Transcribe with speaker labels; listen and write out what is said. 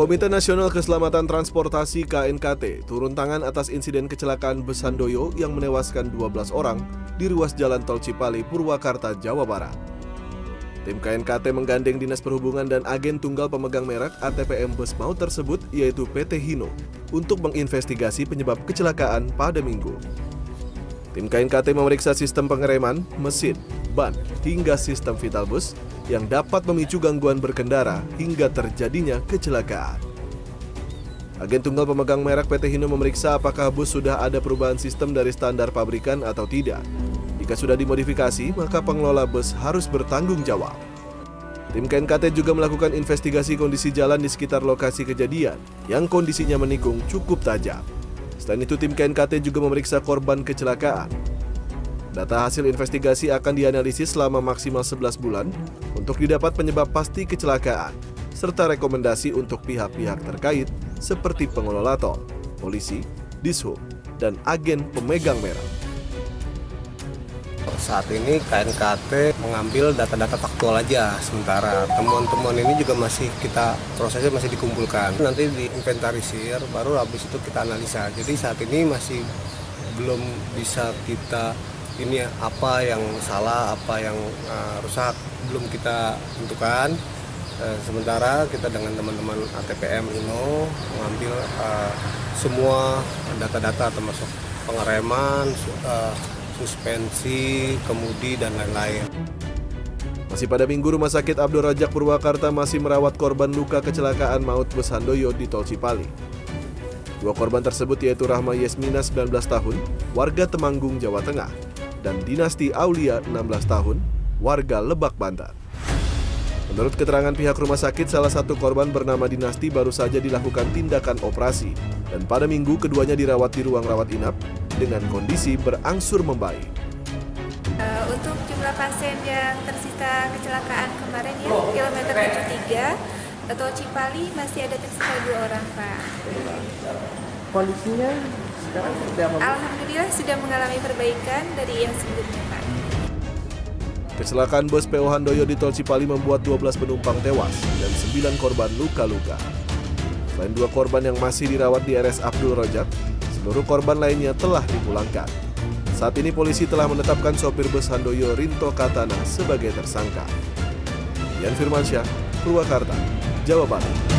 Speaker 1: Komite Nasional Keselamatan Transportasi KNKT turun tangan atas insiden kecelakaan bus Handoyo yang menewaskan 12 orang di ruas jalan tol Cipali, Purwakarta, Jawa Barat. Tim KNKT menggandeng Dinas Perhubungan dan agen tunggal pemegang merek ATPM bus maut tersebut yaitu PT Hino untuk menginvestigasi penyebab kecelakaan pada minggu. Tim KNKT memeriksa sistem pengereman, mesin, ban, hingga sistem vital bus yang dapat memicu gangguan berkendara hingga terjadinya kecelakaan. Agen tunggal pemegang merek PT Hino memeriksa apakah bus sudah ada perubahan sistem dari standar pabrikan atau tidak. Jika sudah dimodifikasi, maka pengelola bus harus bertanggung jawab. Tim KNKT juga melakukan investigasi kondisi jalan di sekitar lokasi kejadian yang kondisinya menikung cukup tajam. Selain itu, tim KNKT juga memeriksa korban kecelakaan. Data hasil investigasi akan dianalisis selama maksimal 11 bulan untuk didapat penyebab pasti kecelakaan, serta rekomendasi untuk pihak-pihak terkait seperti pengelola tol, polisi, dishub, dan agen pemegang merek.
Speaker 2: Saat ini KNKT mengambil data-data faktual aja sementara. Temuan-temuan ini juga masih kita prosesnya masih dikumpulkan. Nanti diinventarisir, baru habis itu kita analisa. Jadi saat ini masih belum bisa kita ini apa yang salah, apa yang uh, rusak belum kita tentukan. Uh, sementara kita dengan teman-teman ATPM Ino mengambil uh, semua data-data termasuk pengereman, uh, suspensi, kemudi, dan lain-lain.
Speaker 1: Masih pada minggu, Rumah Sakit Abdul Rajak Purwakarta masih merawat korban luka kecelakaan maut bus Handoyo di Tol Cipali. Dua korban tersebut yaitu Rahma Yasmina 19 tahun, warga Temanggung, Jawa Tengah, dan Dinasti Aulia 16 tahun, warga Lebak, Banten. Menurut keterangan pihak rumah sakit, salah satu korban bernama Dinasti baru saja dilakukan tindakan operasi dan pada minggu keduanya dirawat di ruang rawat inap dengan kondisi berangsur membaik.
Speaker 3: Uh, untuk jumlah pasien yang tersisa kecelakaan kemarin ya, kilometer 73, atau Cipali masih ada tersisa dua orang, Pak.
Speaker 4: Kondisinya sekarang apa?
Speaker 3: Alhamdulillah sudah mengalami perbaikan dari yang sebelumnya, Pak.
Speaker 1: Kecelakaan bus PO Handoyo di Tol Cipali membuat 12 penumpang tewas dan 9 korban luka-luka. Selain dua korban yang masih dirawat di RS Abdul Rojak, seluruh korban lainnya telah dipulangkan. Saat ini polisi telah menetapkan sopir bus Handoyo Rinto Katana sebagai tersangka. Yan Firmansyah, Purwakarta, Jawa Barat.